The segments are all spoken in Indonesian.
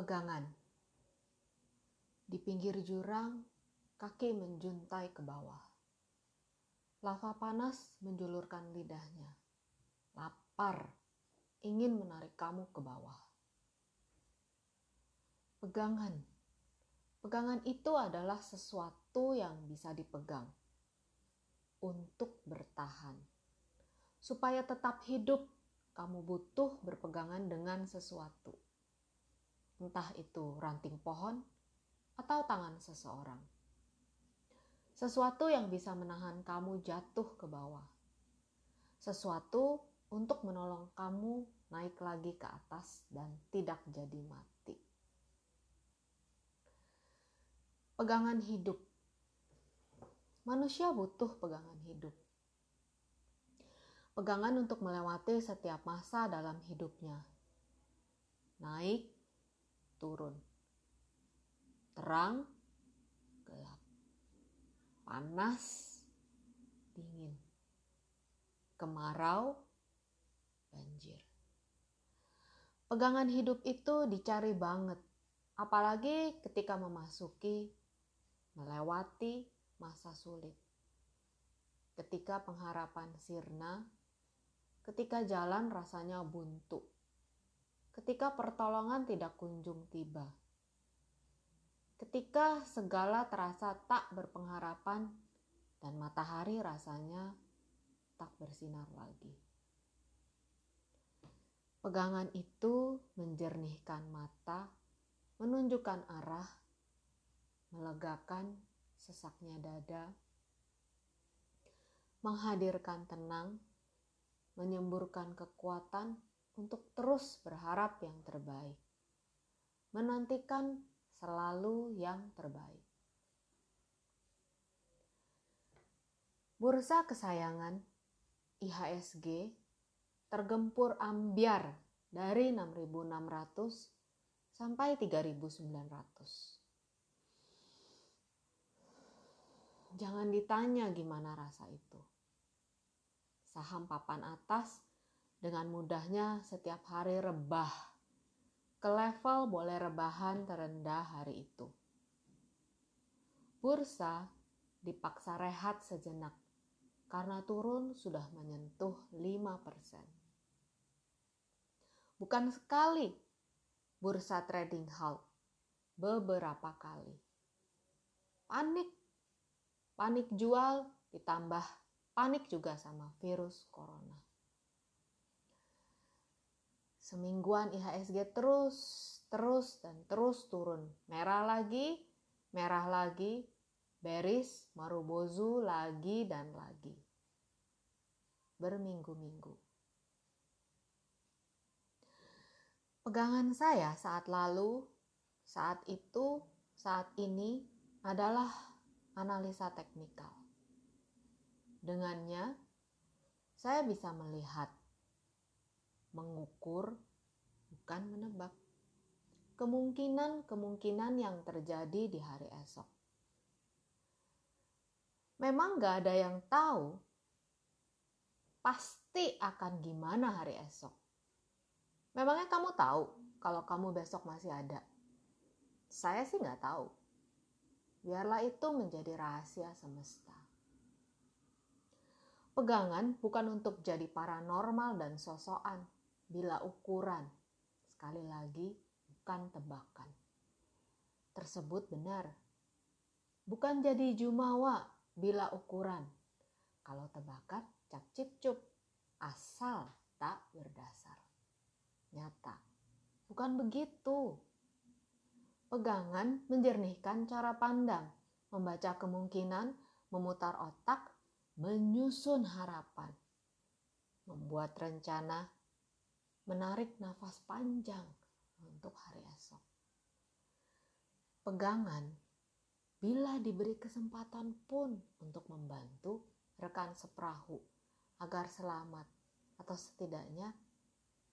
Pegangan. Di pinggir jurang, kaki menjuntai ke bawah. Lava panas menjulurkan lidahnya. Lapar, ingin menarik kamu ke bawah. Pegangan. Pegangan itu adalah sesuatu yang bisa dipegang untuk bertahan. Supaya tetap hidup, kamu butuh berpegangan dengan sesuatu. Entah itu ranting pohon atau tangan seseorang. Sesuatu yang bisa menahan kamu jatuh ke bawah. Sesuatu untuk menolong kamu naik lagi ke atas dan tidak jadi mati. Pegangan hidup. Manusia butuh pegangan hidup. Pegangan untuk melewati setiap masa dalam hidupnya. Naik, turun. Terang, gelap. Panas, dingin. Kemarau, banjir. Pegangan hidup itu dicari banget, apalagi ketika memasuki, melewati masa sulit. Ketika pengharapan sirna, ketika jalan rasanya buntu, ketika pertolongan tidak kunjung tiba, ketika segala terasa tak berpengharapan dan matahari rasanya tak bersinar lagi. Pegangan itu menjernihkan mata, menunjukkan arah, melegakan sesaknya dada, menghadirkan tenang, menyemburkan kekuatan untuk terus berharap yang terbaik, menantikan selalu yang terbaik. Bursa kesayangan IHSG tergempur ambiar dari 6.600 sampai 3.900. Jangan ditanya gimana rasa itu. Saham papan atas dengan mudahnya setiap hari rebah. Ke level boleh rebahan terendah hari itu. Bursa dipaksa rehat sejenak karena turun sudah menyentuh 5%. Bukan sekali bursa trading halt, beberapa kali. Panik, panik jual ditambah panik juga sama virus corona. Semingguan IHSG terus, terus, dan terus turun. Merah lagi, merah lagi, beris, marubozu lagi dan lagi. Berminggu-minggu. Pegangan saya saat lalu, saat itu, saat ini adalah analisa teknikal. Dengannya, saya bisa melihat mengukur, bukan menebak. Kemungkinan-kemungkinan yang terjadi di hari esok. Memang gak ada yang tahu pasti akan gimana hari esok. Memangnya kamu tahu kalau kamu besok masih ada? Saya sih nggak tahu. Biarlah itu menjadi rahasia semesta. Pegangan bukan untuk jadi paranormal dan sosokan bila ukuran. Sekali lagi, bukan tebakan. Tersebut benar. Bukan jadi jumawa bila ukuran. Kalau tebakan, cap cip cup. Asal tak berdasar. Nyata. Bukan begitu. Pegangan menjernihkan cara pandang, membaca kemungkinan, memutar otak, menyusun harapan, membuat rencana, menarik nafas panjang untuk hari esok. Pegangan bila diberi kesempatan pun untuk membantu rekan seperahu agar selamat atau setidaknya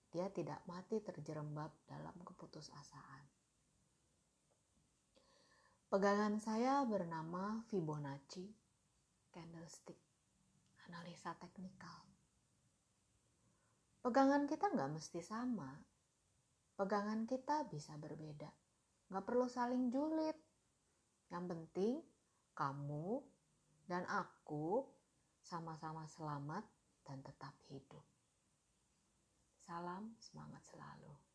dia tidak mati terjerembab dalam keputusasaan. Pegangan saya bernama Fibonacci Candlestick, analisa teknikal pegangan kita nggak mesti sama. pegangan kita bisa berbeda. Gak perlu saling julid. Yang penting kamu dan aku sama-sama selamat dan tetap hidup. Salam semangat selalu.